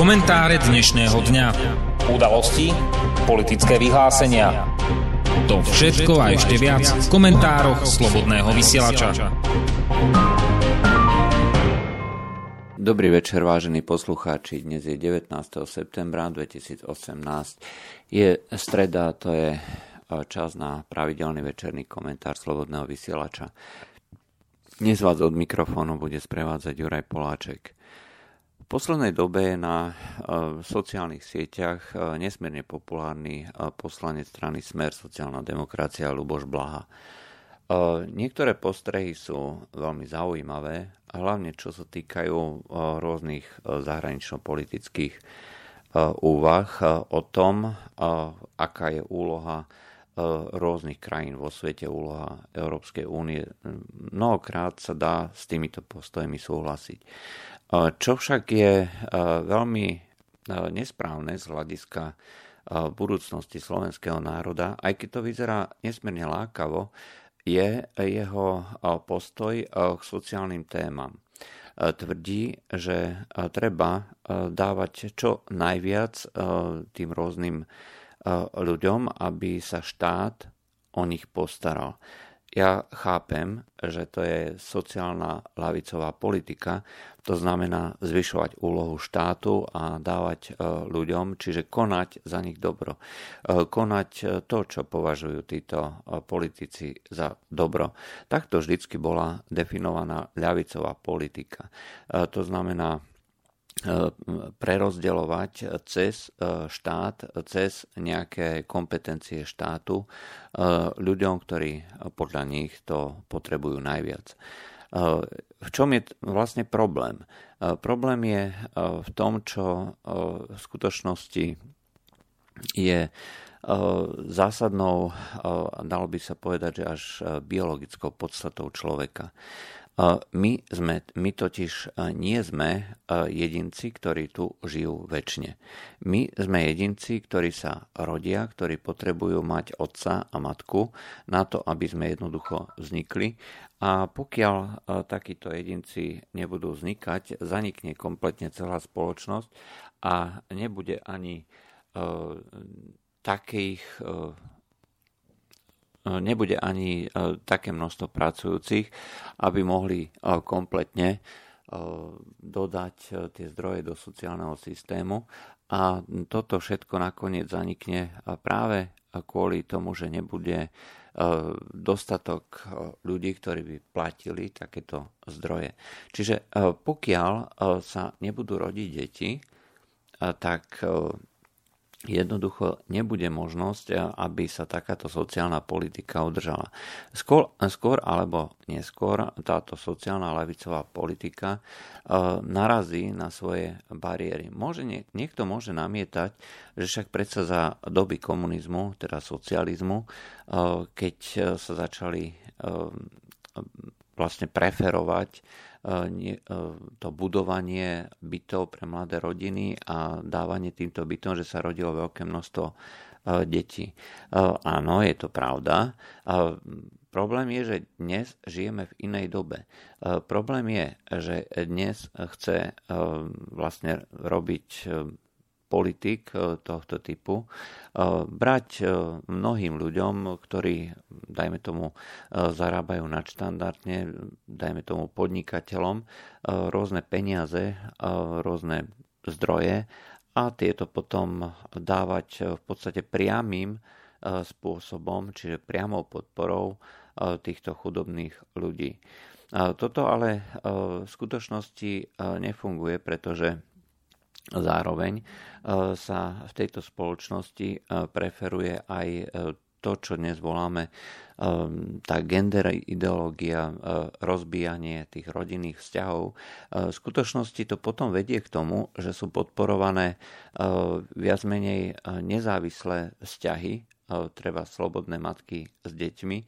Komentáre dnešného dňa. Udalosti, politické vyhlásenia. To všetko a ešte viac v komentároch Slobodného vysielača. Dobrý večer, vážení poslucháči. Dnes je 19. septembra 2018. Je streda, to je e, čas na pravidelný večerný komentár Slobodného vysielača. Dnes vás od mikrofónu bude sprevádzať Juraj Poláček. Poslednej dobe je na uh, sociálnych sieťach uh, nesmierne populárny uh, poslanec strany Smer sociálna demokracia Luboš Blaha. Niektoré postrehy sú veľmi zaujímavé, hlavne čo sa týkajú rôznych zahranično-politických úvah o tom, aká je úloha E, rôznych krajín vo svete, úloha Európskej únie. Mnohokrát sa dá s týmito postojmi súhlasiť. Čo však je veľmi nesprávne z hľadiska budúcnosti slovenského národa, aj keď to vyzerá nesmierne lákavo, je jeho postoj k sociálnym témam. Tvrdí, že treba dávať čo najviac tým rôznym ľuďom, aby sa štát o nich postaral. Ja chápem, že to je sociálna lavicová politika, to znamená zvyšovať úlohu štátu a dávať e, ľuďom, čiže konať za nich dobro. E, konať e, to, čo považujú títo politici za dobro. Takto vždycky bola definovaná ľavicová politika. To znamená prerozdeľovať cez e, štát, cez nejaké kompetencie štátu e, ľuďom, ktorí podľa nich to potrebujú najviac. V čom je vlastne problém? Problém je v tom, čo v skutočnosti je zásadnou, dalo by sa povedať, že až biologickou podstatou človeka. My, sme, my totiž nie sme jedinci, ktorí tu žijú väčšine. My sme jedinci, ktorí sa rodia, ktorí potrebujú mať otca a matku na to, aby sme jednoducho vznikli. A pokiaľ takíto jedinci nebudú vznikať, zanikne kompletne celá spoločnosť a nebude ani takých E, nebude ani e, také množstvo pracujúcich, aby mohli e, kompletne dodať tie zdroje do sociálneho systému. A toto všetko nakoniec zanikne práve kvôli tomu, že nebude dostatok ľudí, ktorí by platili takéto zdroje. Čiže pokiaľ sa nebudú rodiť deti, tak jednoducho nebude možnosť, eh, aby sa takáto sociálna politika udržala. Skôr, skôr alebo neskôr táto sociálna levicová politika uh, narazí na svoje bariéry. Môže, niekto môže namietať, že však predsa za doby komunizmu, teda socializmu, uh, keď sa začali vlastne preferovať to budovanie bytov pre mladé rodiny a dávanie týmto bytom, že sa rodilo veľké množstvo e, detí. E, áno, je to pravda. Problém je, že dnes žijeme v inej dobe. Problém je, že dnes chce vlastne robiť politik e, tohto typu e, brať e, mnohým ľuďom, ktorí, dajme tomu, zarábajú nadštandardne, dajme tomu podnikateľom, rôzne peniaze, rôzne zdroje a tieto potom dávať v podstate priamým spôsobom, čiže priamou podporou týchto chudobných ľudí. Toto ale v skutočnosti nefunguje, pretože Zároveň e, sa v tejto spoločnosti e, preferuje aj e, to, čo dnes voláme tá gender ideológia, rozbíjanie tých rodinných vzťahov. V skutočnosti to potom vedie k tomu, že sú podporované viac menej nezávislé vzťahy treba slobodné matky s deťmi.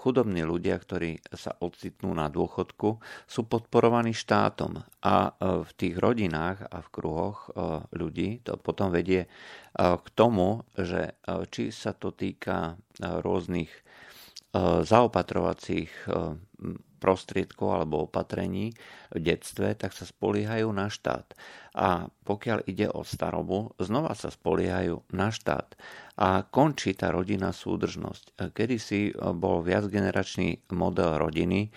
Chudobní ľudia, ktorí sa ocitnú na dôchodku, sú podporovaní štátom a v tých rodinách a v kruhoch ľudí to potom vedie k tomu, že či sa to týka rôznych zaopatrovacích prostriedkov alebo opatrení v detstve, tak sa spoliehajú na štát. A pokiaľ ide o starobu, znova sa spoliehajú na štát. A končí tá rodina súdržnosť. Kedy si bol viacgeneračný model rodiny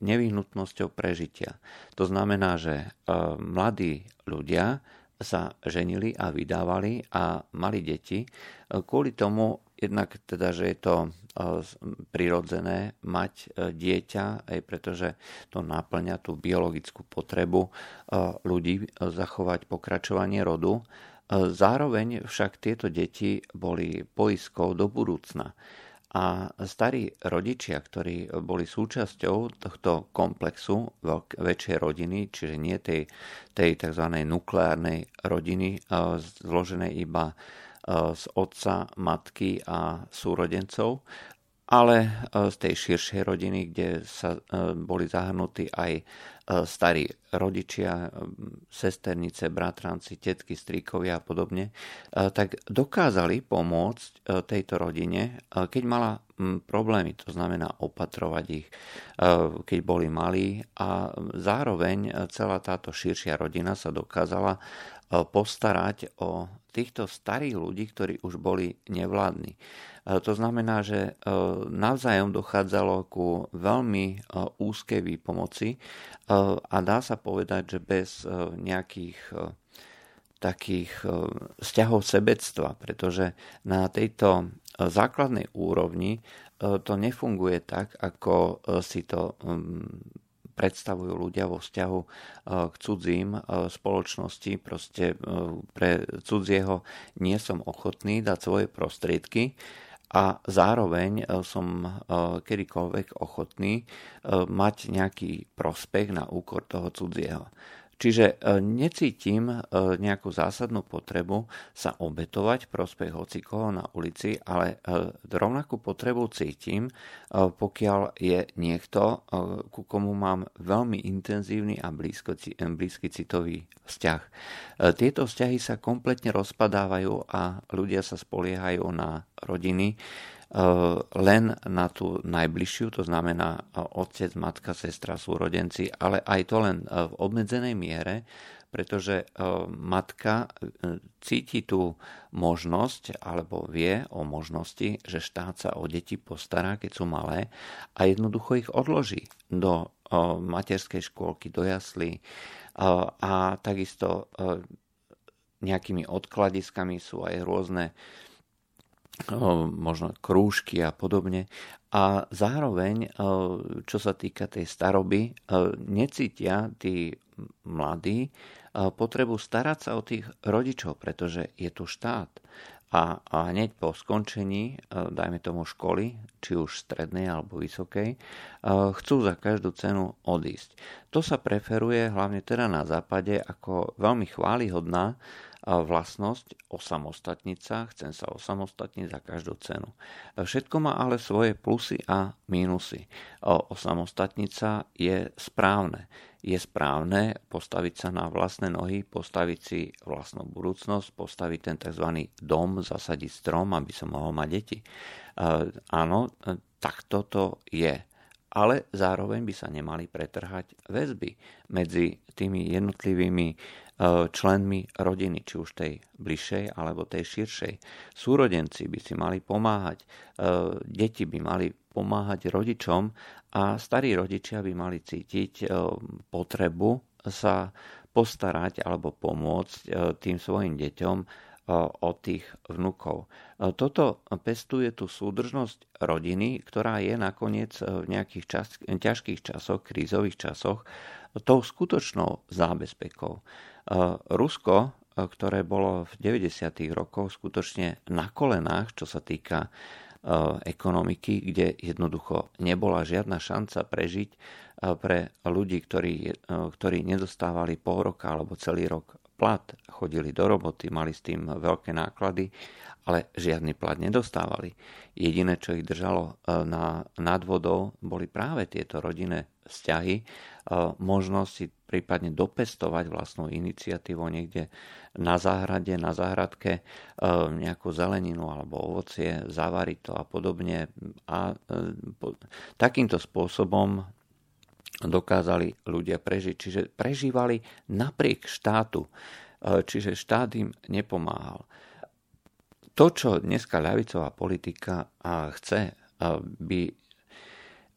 nevyhnutnosťou prežitia. To znamená, že mladí ľudia sa ženili a vydávali a mali deti. Kvôli tomu jednak teda, že je to prirodzené mať e, dieťa, aj pretože to naplňa tú biologickú potrebu e, ľudí e, zachovať pokračovanie rodu. Zároveň však tieto deti boli poiskou do budúcna. A starí rodičia, ktorí boli súčasťou tohto komplexu veľk- väčšej rodiny, čiže nie tej, tej tzv. nukleárnej rodiny, zloženej iba z otca, matky a súrodencov, ale e, z tej širšej rodiny, kde sa e, boli zahrnutí aj e, starí rodičia, sesternice, bratranci, tetky, stríkovia a podobne, tak dokázali pomôcť tejto rodine, keď mala problémy, to znamená opatrovať ich, keď boli malí a zároveň celá táto širšia rodina sa dokázala postarať o týchto starých ľudí, ktorí už boli nevládni. E, to znamená, že e, navzájom dochádzalo ku veľmi e, úzkej výpomoci a dá sa povedať, že bez nejakých takých vzťahov sebectva, pretože na tejto základnej úrovni to nefunguje tak, ako si to predstavujú ľudia vo vzťahu k cudzím spoločnosti. Proste pre cudzieho nie som ochotný dať svoje prostriedky, a zároveň e, som e, kedykoľvek ochotný e, mať nejaký prospech na úkor toho cudzieho. Čiže necítim nejakú zásadnú potrebu sa obetovať prospech hocikoho na ulici, ale rovnakú potrebu cítim, pokiaľ je niekto, ku komu mám veľmi intenzívny a blízky citový vzťah. Tieto vzťahy sa kompletne rozpadávajú a ľudia sa spoliehajú na rodiny, len na tú najbližšiu, to znamená eh, otec, matka, sestra, súrodenci, ale aj to len eh, v obmedzenej miere, pretože matka cíti tú možnosť alebo vie o možnosti, že štát sa o deti postará, keď sú malé a jednoducho ich odloží do materskej škôlky, do jaslí a takisto nejakými odkladiskami sú aj rôzne možno krúžky a podobne. A zároveň, čo sa týka tej staroby, necítia tí mladí potrebu starať sa o tých rodičov, pretože je tu štát. A, hneď po skončení, dajme tomu školy, či už strednej alebo vysokej, chcú za každú cenu odísť. To sa preferuje hlavne teda na západe ako veľmi chválihodná vlastnosť osamostatniť sa, chcem sa osamostatniť za každú cenu. Všetko má ale svoje plusy a mínusy. Osamostatniť sa je správne. Je správne postaviť sa na vlastné nohy, postaviť si vlastnú budúcnosť, postaviť ten tzv. dom, zasadiť strom, aby som mohol mať deti. Áno, tak toto je ale zároveň by sa nemali pretrhať väzby medzi tými jednotlivými E, členmi rodiny, či už tej bližšej alebo tej širšej. Súrodenci by si mali pomáhať, e, deti by mali pomáhať rodičom a starí rodičia by mali cítiť e, potrebu sa postarať alebo pomôcť tým svojim deťom o tých vnukov. Toto pestuje tú súdržnosť rodiny, ktorá je nakoniec v nejakých ťažkých časoch, krízových časoch, tou skutočnou zábezpekou. Rusko, ktoré bolo v 90. rokoch skutočne na kolenách, čo sa týka ekonomiky, kde jednoducho nebola žiadna šanca prežiť pre ľudí, ktorí, ktorí nedostávali pol roka alebo celý rok plat, chodili do roboty, mali s tým veľké náklady, ale žiadny plat nedostávali. Jediné, čo ich držalo na, nad vodou, boli práve tieto rodinné vzťahy, možnosť si prípadne dopestovať vlastnú iniciatívu niekde na záhrade, na záhradke nejakú zeleninu alebo ovocie, zavariť to a podobne. A takýmto spôsobom dokázali ľudia prežiť. Čiže prežívali napriek štátu, čiže štát im nepomáhal. To, čo dneska ľavicová politika chce, by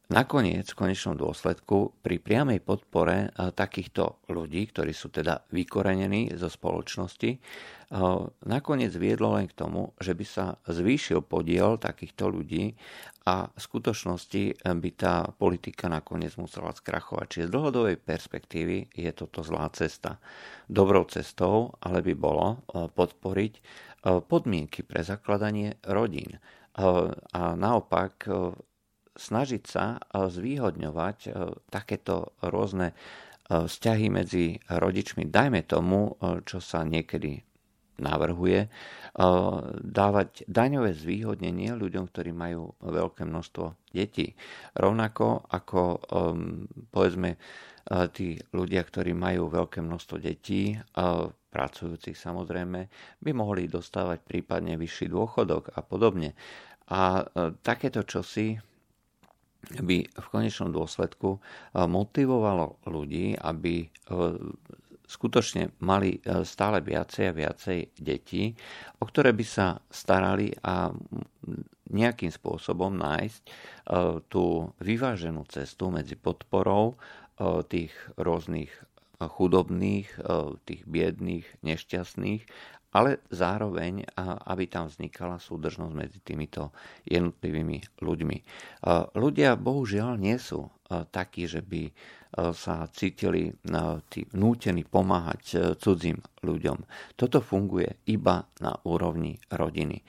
nakoniec v konečnom dôsledku pri priamej podpore takýchto ľudí, ktorí sú teda vykorenení zo spoločnosti, nakoniec viedlo len k tomu, že by sa zvýšil podiel takýchto ľudí a v skutočnosti by tá politika nakoniec musela skrachovať. Čiže z dlhodobej perspektívy je toto zlá cesta. Dobrou cestou ale by bolo podporiť podmienky pre zakladanie rodín. A naopak snažiť sa zvýhodňovať takéto rôzne vzťahy medzi rodičmi, dajme tomu, čo sa niekedy navrhuje, dávať daňové zvýhodnenie ľuďom, ktorí majú veľké množstvo detí. Rovnako ako povedzme tí ľudia, ktorí majú veľké množstvo detí, pracujúcich samozrejme, by mohli dostávať prípadne vyšší dôchodok a podobne. A takéto čosi by v konečnom dôsledku eh, motivovalo ľudí, aby eh, skutočne mali stále viacej a viacej detí, o ktoré by sa starali a nejakým spôsobom nájsť tú vyváženú cestu medzi podporou tých rôznych chudobných, tých biedných, nešťastných ale zároveň, aby tam vznikala súdržnosť medzi týmito jednotlivými ľuďmi. Ľudia bohužiaľ nie sú takí, že by sa cítili nútení pomáhať cudzím ľuďom. Toto funguje iba na úrovni rodiny.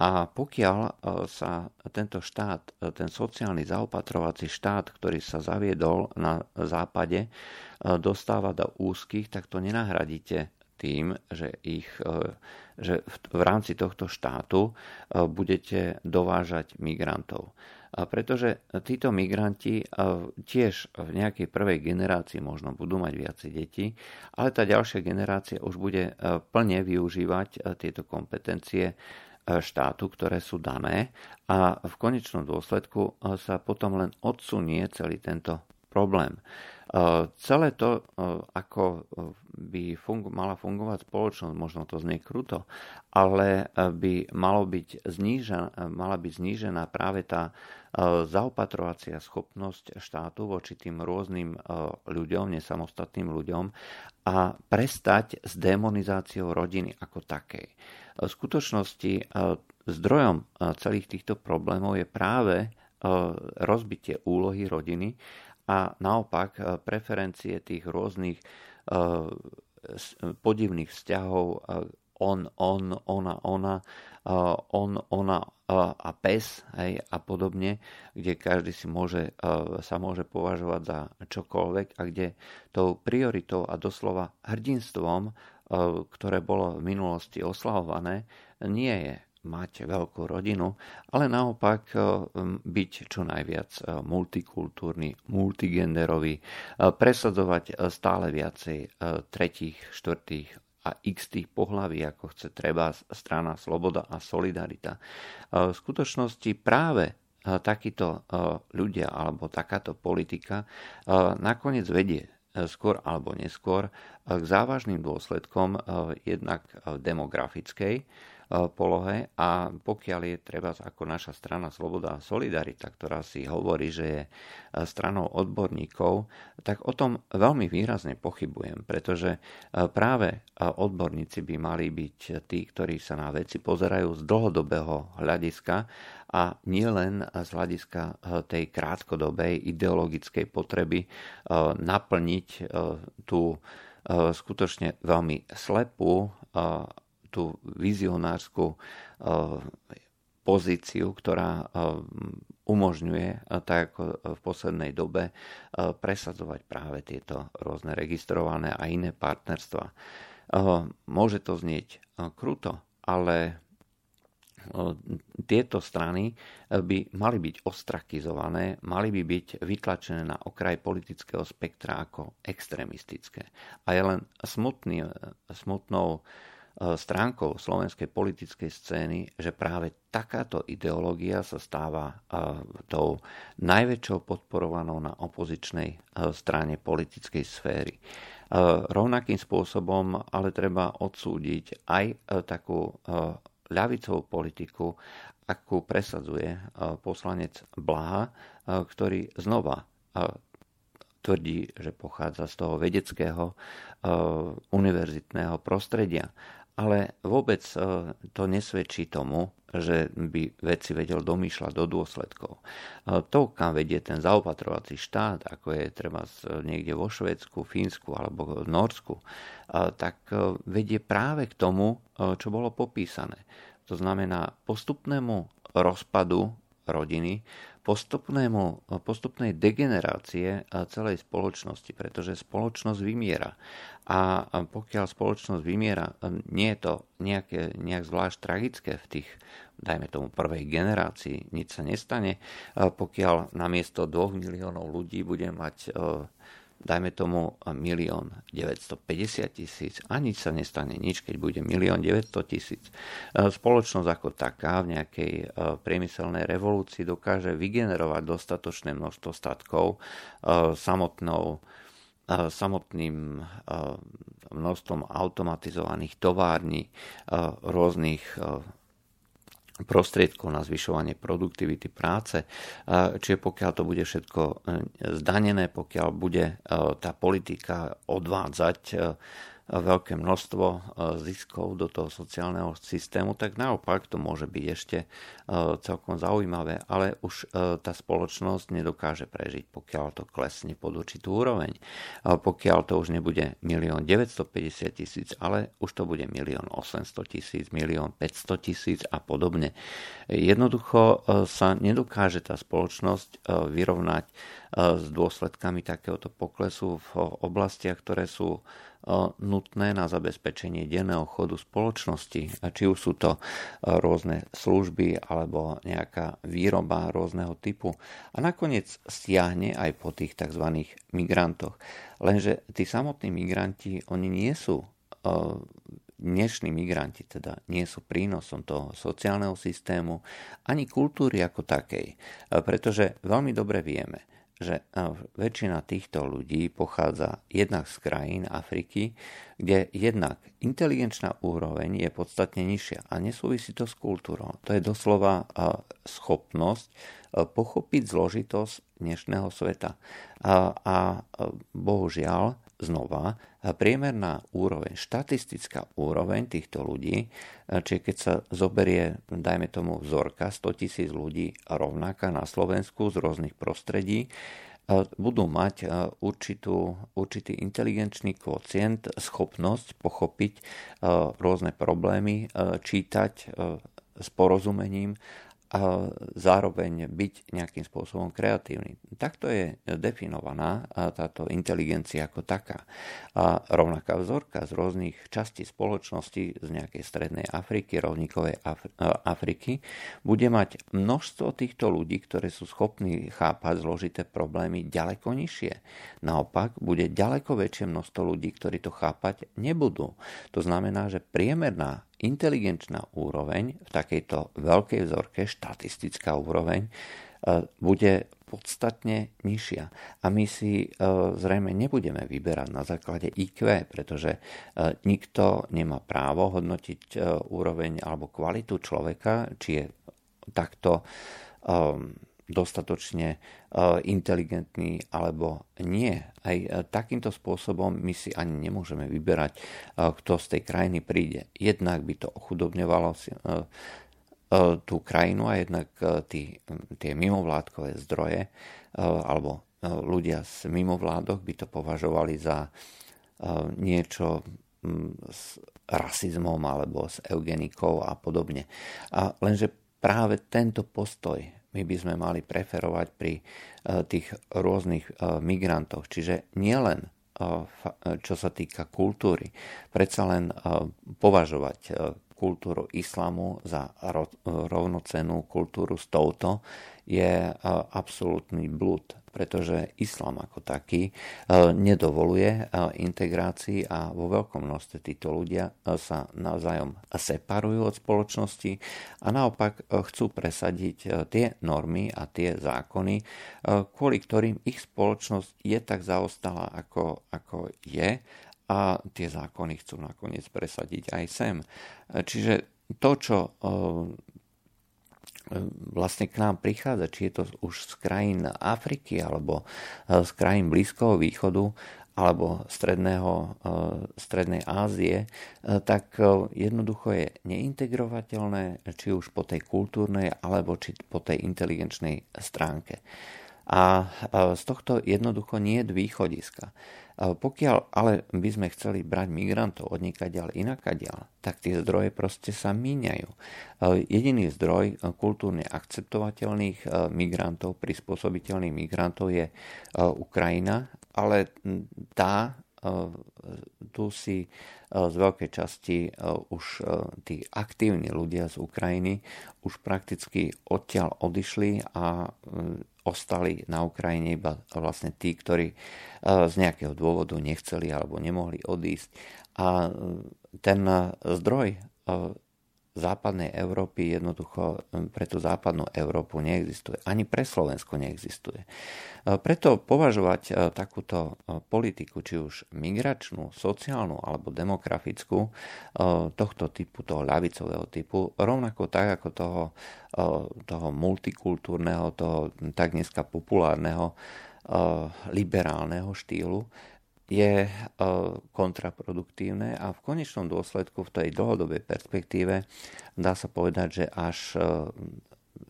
A pokiaľ sa tento štát, ten sociálny zaopatrovací štát, ktorý sa zaviedol na západe, dostáva do úzkých, tak to nenahradíte tým, že, ich, e, že v rámci tohto štátu e, budete dovážať migrantov. A pretože títo migranti e, tiež v nejakej prvej generácii možno budú mať viacej detí, ale tá ďalšia generácia už bude plne využívať tieto kompetencie štátu, ktoré sú dané a v konečnom dôsledku sa potom len odsunie celý tento problém. Celé to, ako by fungu- mala fungovať spoločnosť, možno to znie kruto, ale by malo byť znížená, mala byť znížená práve tá zaopatrovacia schopnosť štátu voči tým rôznym ľuďom, nesamostatným ľuďom a prestať s demonizáciou rodiny ako takej. V skutočnosti zdrojom celých týchto problémov je práve rozbitie úlohy rodiny a naopak e, preferencie tých rôznych e, podivných vzťahov e, on, on, ona, ona, on, ona a pes hej, a podobne, kde každý si môže, sa môže považovať za čokoľvek a kde tou prioritou a doslova hrdinstvom, ktoré bolo v minulosti oslavované, nie je mať veľkú rodinu, ale naopak e, byť čo najviac e, multikultúrny, multigenderový, e, presadzovať stále viacej tretích, štvrtých a x tých pohlaví, ako chce treba strana Sloboda a Solidarita. V skutočnosti práve takíto ľudia alebo takáto politika nakoniec vedie skôr alebo neskôr k závažným dôsledkom jednak demografickej, polohe a pokiaľ je treba ako naša strana Sloboda a Solidarita, ktorá si hovorí, že je stranou odborníkov, tak o tom veľmi výrazne pochybujem, pretože práve odborníci by mali byť tí, ktorí sa na veci pozerajú z dlhodobého hľadiska a nielen z hľadiska tej krátkodobej ideologickej potreby naplniť tú skutočne veľmi slepú tú vizionárskú eh, pozíciu, ktorá eh, umožňuje, eh, tak ako v poslednej dobe, presadzovať práve tieto rôzne registrované a iné partnerstva. Môže to znieť kruto, ale tieto strany by mali byť ostrakizované, mali by byť vytlačené na okraj politického spektra ako extrémistické. A je len smutný, smutnou stránkou slovenskej politickej scény, že práve takáto ideológia sa stáva tou najväčšou podporovanou na opozičnej strane politickej sféry. Rovnakým spôsobom ale treba odsúdiť aj takú ľavicovú politiku, akú presadzuje e, poslanec Blaha, e, ktorý znova e, tvrdí, že pochádza z toho vedeckého univerzitného prostredia. Ale vôbec to nesvedčí tomu, že by veci vedel domýšľať do dôsledkov. To, kam vedie ten zaopatrovací štát, ako je treba niekde vo Švedsku, Fínsku alebo v Norsku, tak vedie práve k tomu, čo bolo popísané to znamená postupnému rozpadu rodiny, postupnému, postupnej degenerácie celej spoločnosti, pretože spoločnosť vymiera. A pokiaľ spoločnosť vymiera, nie je to nejaké, nejak zvlášť tragické v tých, dajme tomu, prvej generácii, nič sa nestane, pokiaľ namiesto 2 miliónov ľudí bude mať dajme tomu milión 950 tisíc a nič sa nestane nič, keď bude milión 900 tisíc. E, spoločnosť ako taká v nejakej e, priemyselnej revolúcii dokáže vygenerovať dostatočné množstvo statkov e, samotnou samotným množstvom automatizovaných tovární, rôznych prostriedkov na zvyšovanie produktivity práce. Čiže pokiaľ to bude všetko e, zdanené, pokiaľ bude e, tá politika odvádzať e, veľké množstvo e, ziskov do toho sociálneho systému, tak naopak to môže byť ešte e, celkom zaujímavé, ale už e, tá spoločnosť nedokáže prežiť, pokiaľ to klesne pod určitú úroveň. Pokiaľ to už nebude 1 950 tisíc, ale už to bude 1 800 tisíc, 1 500 tisíc a podobne. Jednoducho sa nedokáže tá spoločnosť vyrovnať s dôsledkami takéhoto poklesu v oblastiach, ktoré sú nutné na zabezpečenie denného chodu spoločnosti, či už sú to rôzne služby alebo nejaká výroba rôzneho typu. A nakoniec stiahne aj po tých tzv. migrantoch. Lenže tí samotní migranti, oni nie sú dnešní migranti teda nie sú prínosom toho sociálneho systému ani kultúry ako takej. Pretože veľmi dobre vieme, že väčšina týchto ľudí pochádza jednak z krajín Afriky, kde jednak inteligenčná úroveň je podstatne nižšia a nesúvisí to s kultúrou. To je doslova schopnosť pochopiť zložitosť dnešného sveta. A, a bohužiaľ znova, priemerná úroveň, štatistická úroveň týchto ľudí, čiže keď sa zoberie, dajme tomu vzorka, 100 tisíc ľudí rovnaká na Slovensku z rôznych prostredí, budú mať určitú, určitý inteligenčný kvocient, schopnosť pochopiť rôzne problémy, čítať s porozumením a zároveň byť nejakým spôsobom kreatívny. Takto je definovaná táto inteligencia ako taká. A rovnaká vzorka z rôznych častí spoločnosti z nejakej strednej Afriky, rovníkovej Afriky, bude mať množstvo týchto ľudí, ktorí sú schopní chápať zložité problémy ďaleko nižšie. Naopak, bude ďaleko väčšie množstvo ľudí, ktorí to chápať nebudú. To znamená, že priemerná inteligenčná úroveň v takejto veľkej vzorke, štatistická úroveň, e, bude podstatne nižšia. A my si e, zrejme nebudeme vyberať na základe IQ, pretože e, nikto nemá právo hodnotiť úroveň alebo kvalitu človeka, či je takto dostatočne e, inteligentný alebo nie. Aj e, takýmto spôsobom my si ani nemôžeme vyberať, e, kto z tej krajiny príde. Jednak by to ochudobňovalo tú krajinu a jednak tí, tie mimovládkové zdroje alebo ľudia z mimovládok by to považovali za niečo s rasizmom alebo s eugenikou a podobne. A lenže práve tento postoj my by sme mali preferovať pri eh, tých rôznych eh, migrantoch. Čiže nielen eh, čo sa týka kultúry. Predsa len považovať kultúru islamu za rovnocenú kultúru s touto je absolútny blúd, pretože islam ako taký nedovoluje integrácii a vo veľkom množstve títo ľudia sa navzájom separujú od spoločnosti a naopak chcú presadiť tie normy a tie zákony, kvôli ktorým ich spoločnosť je tak zaostala, ako, ako je a tie zákony chcú nakoniec presadiť aj sem. Čiže to, čo vlastne k nám prichádza, či je to už z krajín Afriky alebo z krajín Blízkoho východu alebo stredného, strednej Ázie, tak jednoducho je neintegrovateľné, či už po tej kultúrnej alebo či po tej inteligenčnej stránke. A z tohto jednoducho nie je východiska. Pokiaľ ale by sme chceli brať migrantov od niekaďal inakaďal, tak tie zdroje proste sa míňajú. Jediný zdroj kultúrne akceptovateľných migrantov, prispôsobiteľných migrantov je Ukrajina, ale tá tu si z veľkej časti už tí aktívni ľudia z Ukrajiny už prakticky odtiaľ odišli a ostali na Ukrajine iba vlastne tí, ktorí z nejakého dôvodu nechceli alebo nemohli odísť. A ten zdroj západnej Európy jednoducho pre tú západnú Európu neexistuje. Ani pre Slovensko neexistuje. Preto považovať takúto politiku, či už migračnú, sociálnu alebo demografickú, tohto typu, toho ľavicového typu, rovnako tak ako toho, toho multikultúrneho, toho tak dneska populárneho liberálneho štýlu, je e, kontraproduktívne a v konečnom dôsledku v tej dlhodobej perspektíve dá sa povedať, že až e,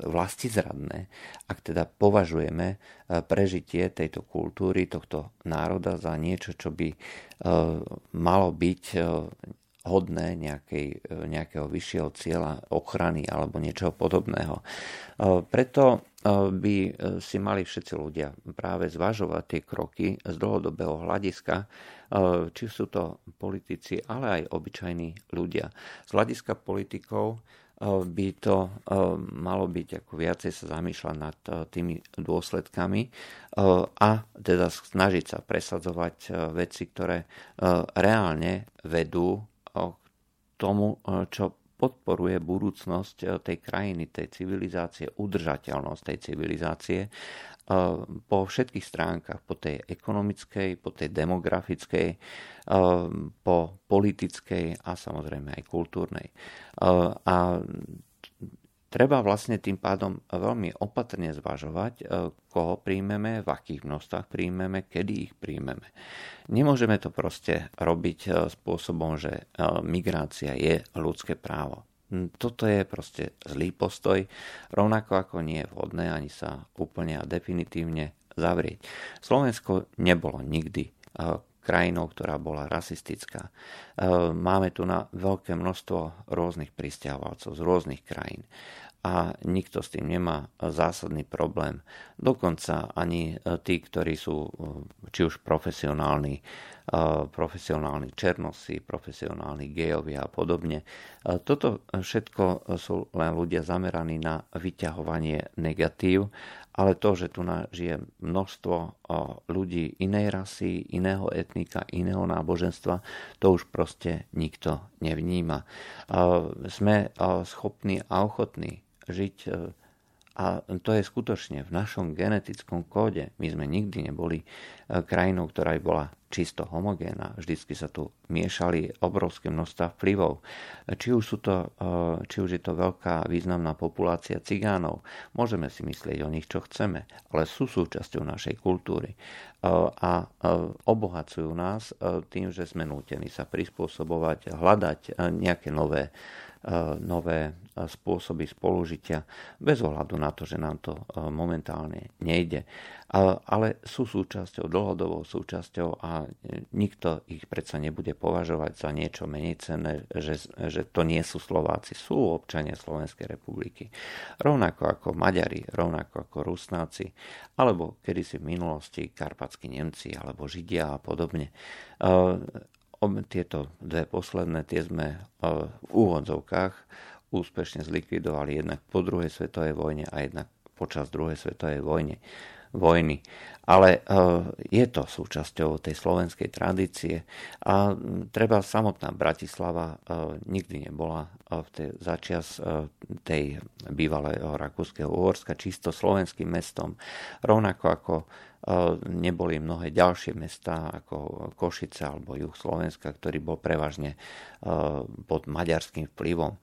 vlastizradné, ak teda považujeme e, prežitie tejto kultúry, tohto národa za niečo, čo by malo byť hodné nejakej, nejakého vyššieho cieľa ochrany alebo niečoho podobného. Preto by e, si mali všetci ľudia práve zvažovať tie kroky z dlhodobého hľadiska, e, či sú to politici, ale aj obyčajní ľudia. Z hľadiska politikov e, by to malo byť ako viacej sa zamýšľať nad tými dôsledkami a teda snažiť sa presadzovať veci, ktoré reálne vedú tomu, čo podporuje budúcnosť eh, tej krajiny, tej civilizácie, udržateľnosť tej civilizácie eh, po všetkých stránkach, po tej ekonomickej, po tej demografickej, po politickej a samozrejme aj kultúrnej. A Treba vlastne tým pádom veľmi opatrne zvažovať, e, koho príjmeme, v akých množstvách príjmeme, kedy ich príjmeme. Nemôžeme to proste robiť e, spôsobom, že e, migrácia je ľudské právo. Toto je proste zlý postoj, rovnako ako nie je vhodné ani sa úplne a definitívne zavrieť. Slovensko nebolo nikdy krajinou, ktorá bola rasistická. Máme tu na veľké množstvo rôznych pristahovalcov z rôznych krajín a nikto s tým nemá zásadný problém. Dokonca ani e, tí, ktorí sú e, či už profesionálni, e, profesionálni černosy, profesionálni gejovia a podobne. Toto všetko sú len ľudia zameraní na vyťahovanie negatív, ale to, že tu žije množstvo ľudí inej rasy, iného etnika, iného náboženstva, to už proste nikto nevníma. Sme schopní a ochotní žiť e, a to je skutočne v našom genetickom kóde. My sme nikdy neboli e, krajinou, ktorá by bola čisto homogénna. Vždycky sa tu miešali obrovské množstva vplyvov. Či už, sú to, e, či už je to veľká významná populácia cigánov, môžeme si myslieť o nich, čo chceme, ale sú súčasťou našej kultúry a obohacujú nás tým, že sme nútení sa prispôsobovať, hľadať nejaké nové E, nové e, spôsoby spolužitia bez ohľadu na to, že nám to e, momentálne nejde. Ale sú súčasťou, dlhodobou súčasťou a nikto ich predsa nebude považovať za niečo menej cenné, že, že to nie sú Slováci, sú občania Slovenskej republiky. Rovnako ako Maďari, rovnako ako Rusnáci, alebo kedysi v minulosti Karpatskí Nemci, alebo Židia a podobne. Tieto dve posledné, tie sme v úvodzovkách úspešne zlikvidovali jednak po druhej svetovej vojne a jednak počas druhej svetovej vojne vojny. Ale e, je to súčasťou tej slovenskej tradície a treba samotná Bratislava e, nikdy nebola e, v tej, začias tej bývalého Rakúskeho Uhorska čisto slovenským mestom, rovnako ako neboli mnohé ďalšie mesta ako Košice alebo juh Slovenska, ktorý bol prevažne pod maďarským vplyvom.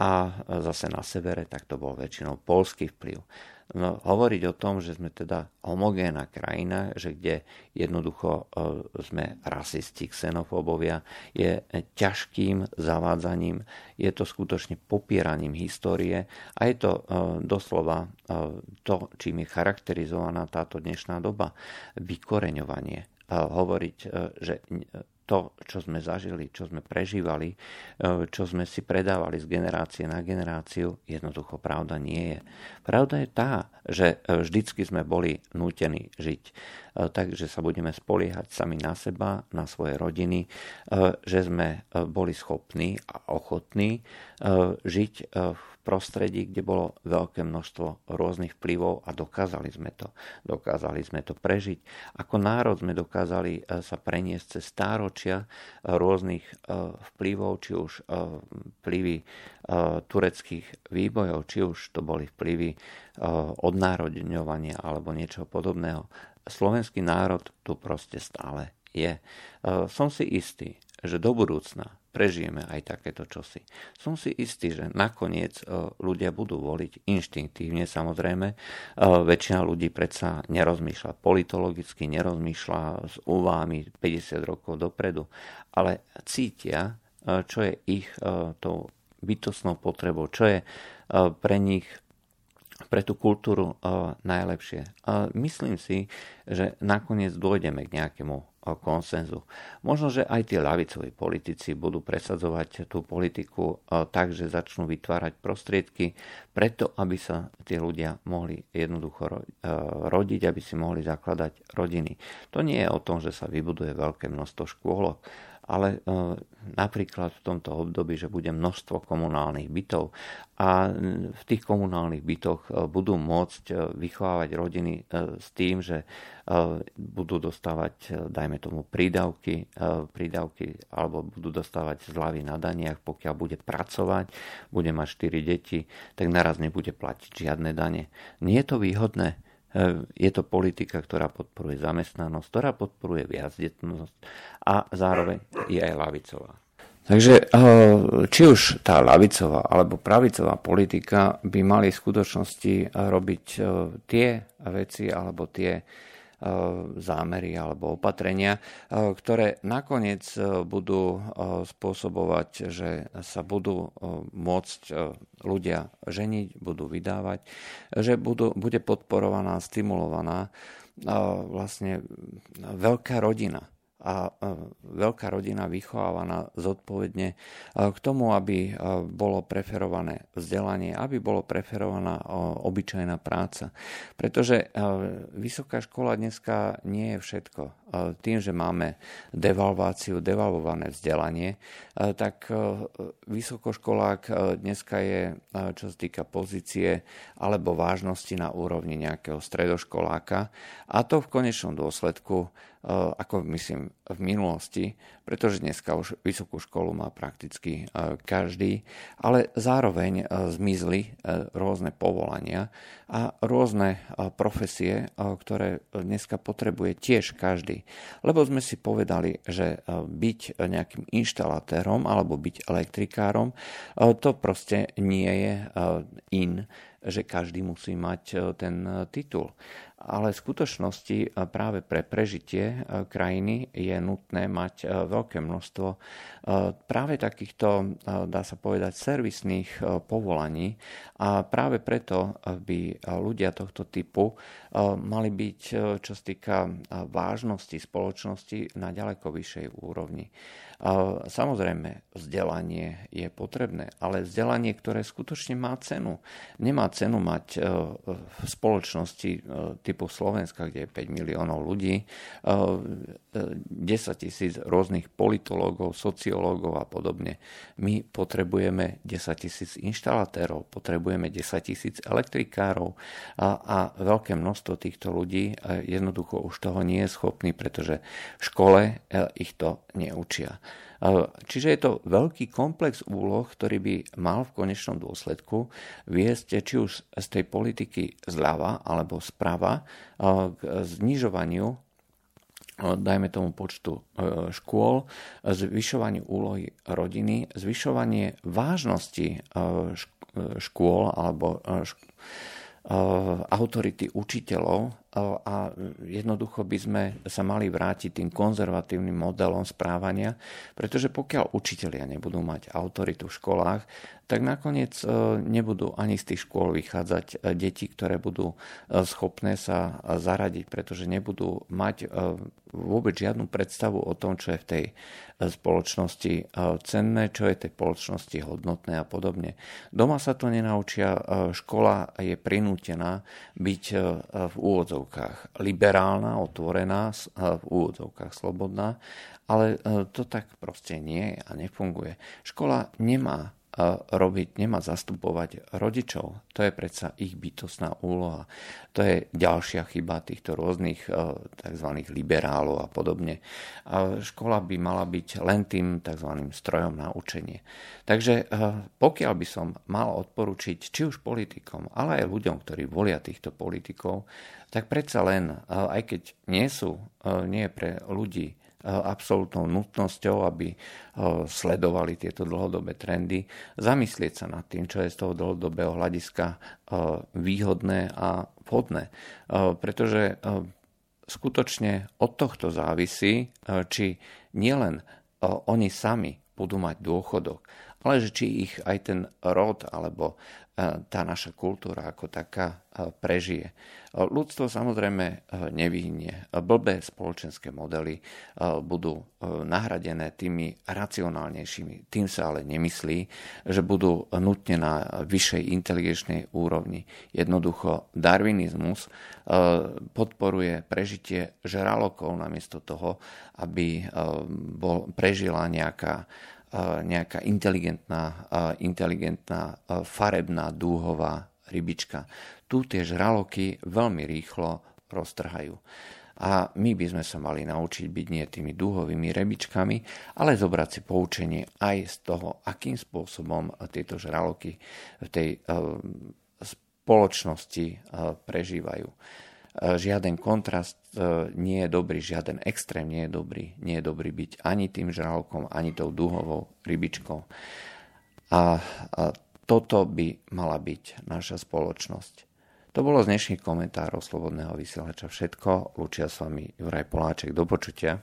A zase na severe, tak to bol väčšinou polský vplyv. No, hovoriť o tom, že sme teda homogénna krajina, že kde jednoducho e, sme rasisti, xenofóbovia, je ťažkým zavádzaním, je to skutočne popieraním histórie a je to e, doslova e, to, čím je charakterizovaná táto dnešná doba, vykoreňovanie. Hovoriť, že to, čo sme zažili, čo sme prežívali, e, čo sme si predávali z generácie na generáciu, jednoducho pravda nie je. Pravda je tá, že e, vždycky sme boli nútení žiť. E, takže sa budeme spoliehať sami na seba, na svoje rodiny, že sme boli schopní a ochotní žiť v prostredí, kde bolo veľké množstvo rôznych vplyvov a dokázali sme to. Dokázali sme to prežiť. Ako národ sme dokázali e, sa preniesť cez stáročia e, rôznych e, vplyvov, či už vplyvy tureckých výbojov, či už to boli vplyvy odnárodňovania alebo niečo podobného. Slovenský národ tu proste stále je. Som si istý, že do budúcna prežijeme aj takéto čosi. Som si istý, že nakoniec e, ľudia budú voliť inštinktívne, samozrejme. E, väčšina ľudí predsa nerozmýšľa politologicky, nerozmýšľa s úvahami 50 rokov dopredu, ale cítia, e, čo je ich tou bytostnou potrebou, čo je pre nich pre tú kultúru najlepšie. Myslím si, že nakoniec dôjdeme k nejakému konsenzu. Možno, že aj tí ľavicoví politici budú presadzovať tú politiku e, tak, že začnú vytvárať prostriedky preto, aby sa tí ľudia mohli jednoducho e, rodiť, aby si mohli zakladať rodiny. To nie je o tom, že sa vybuduje veľké množstvo škôlok, ale e, napríklad v tomto období, že bude množstvo komunálnych bytov a v tých komunálnych bytoch e, budú môcť e, vychovávať rodiny s tým, že budú dostávať, dajme tomu, prídavky, prídavky alebo budú dostávať zľavy na daniach, pokiaľ bude pracovať, bude mať 4 deti, tak naraz nebude platiť žiadne dane. Nie je to výhodné? Je to politika, ktorá podporuje zamestnanosť, ktorá podporuje viacdetnosť a zároveň je aj lavicová. Takže eh, či už tá lavicová alebo pravicová politika by mali v skutočnosti robiť eh, tie veci alebo tie zámery alebo opatrenia, e, ktoré nakoniec e, budú spôsobovať, že sa budú môcť ľudia ženiť, budú vydávať, že budú, bude podporovaná, stimulovaná vlastne veľká rodina a veľká rodina vychovávaná zodpovedne k tomu, aby bolo preferované vzdelanie, aby bolo preferovaná obyčajná práca. Pretože vysoká škola dneska nie je všetko. Tým, že máme devalváciu, devalvované vzdelanie, tak vysokoškolák dneska je, čo sa týka pozície alebo vážnosti na úrovni nejakého stredoškoláka a to v konečnom dôsledku ako myslím v minulosti, pretože dneska už vysokú školu má prakticky eh, každý, ale zároveň eh, zmizli rôzne povolania a rôzne profesie, ktoré dneska potrebuje tiež každý. Lebo sme si povedali, že byť nejakým inštalatérom alebo byť elektrikárom, to proste nie je in, že každý musí mať ten titul. ale v skutočnosti práve pre prežitie krajiny je nutné mať veľké množstvo práve takýchto, dá sa povedať, servisných povolaní a práve preto by ľudia tohto typu mali byť, čo sa týka vážnosti spoločnosti, na ďaleko vyššej úrovni. Samozrejme, vzdelanie je potrebné, ale vzdelanie, ktoré skutočne má cenu. Nemá cenu mať v spoločnosti typu Slovenska, kde je 5 miliónov ľudí, 10 tisíc rôznych politológov, sociológov a podobne. My potrebujeme 10 tisíc inštalatérov, potrebujeme 10 tisíc elektrikárov a, a veľké množstvo týchto ľudí jednoducho už toho nie je schopný, pretože v škole ich to neučia. Čiže je to veľký komplex úloh, ktorý by mal v konečnom dôsledku viesť či už z tej politiky zľava alebo zprava k znižovaniu dajme tomu počtu škôl, zvyšovaniu úlohy rodiny, zvyšovanie vážnosti škôl alebo autority učiteľov a jednoducho by sme sa mali vrátiť tým konzervatívnym modelom správania, pretože pokiaľ učitelia nebudú mať autoritu v školách, tak nakoniec e, nebudú ani z tých škôl vychádzať e, deti, ktoré budú e, schopné sa zaradiť, pretože nebudú mať vôbec žiadnu predstavu o tom, čo je v tej spoločnosti cenné, čo je tej spoločnosti hodnotné a podobne. Doma sa to nenaučia, škola je prinútená byť v úvodzov úvodzovkách liberálna, otvorená, v úvodzovkách slobodná, ale e, to tak proste nie a nefunguje. Škola nemá robiť, nemá zastupovať rodičov. To je predsa ich bytostná úloha. To je ďalšia chyba týchto rôznych e, tzv. liberálov a podobne. Škola by mala byť len tým tzv. strojom na učenie. Takže e, pokiaľ by som mal odporučiť či už politikom, ale aj ľuďom, ktorí volia týchto politikov, tak predsa len, e, aj keď nie sú, nie pre ľudí absolútnou nutnosťou, aby eh, sledovali tieto dlhodobé trendy, zamyslieť sa nad tým, čo je z toho dlhodobého hľadiska eh, výhodné a vhodné. Eh, pretože skutočne od tohto závisí, či nielen oni sami budú mať dôchodok, ale že či ich aj ten rod alebo tá naša kultúra ako taká prežije. Ľudstvo samozrejme nevyhnie. Blbé spoločenské modely budú nahradené tými racionálnejšími. Tým sa ale nemyslí, že budú nutne na vyššej inteligenčnej úrovni. Jednoducho darwinizmus podporuje prežitie žralokov namiesto toho, aby prežila nejaká nejaká inteligentná, inteligentná farebná dúhová rybička. Tu tie žraloky veľmi rýchlo roztrhajú. A my by sme sa mali naučiť byť nie tými dúhovými rebičkami, ale zobrať si poučenie aj z toho, akým spôsobom tieto žraloky v tej spoločnosti prežívajú. E, žiaden kontrast e, nie je dobrý, žiaden extrém nie je dobrý. Nie je dobrý byť ani tým žralkom, ani tou duhovou rybičkou. A, a toto by mala byť naša spoločnosť. To bolo z dnešných komentárov Slobodného vysielača všetko. Lúčia s vami Juraj Poláček. Do počutia.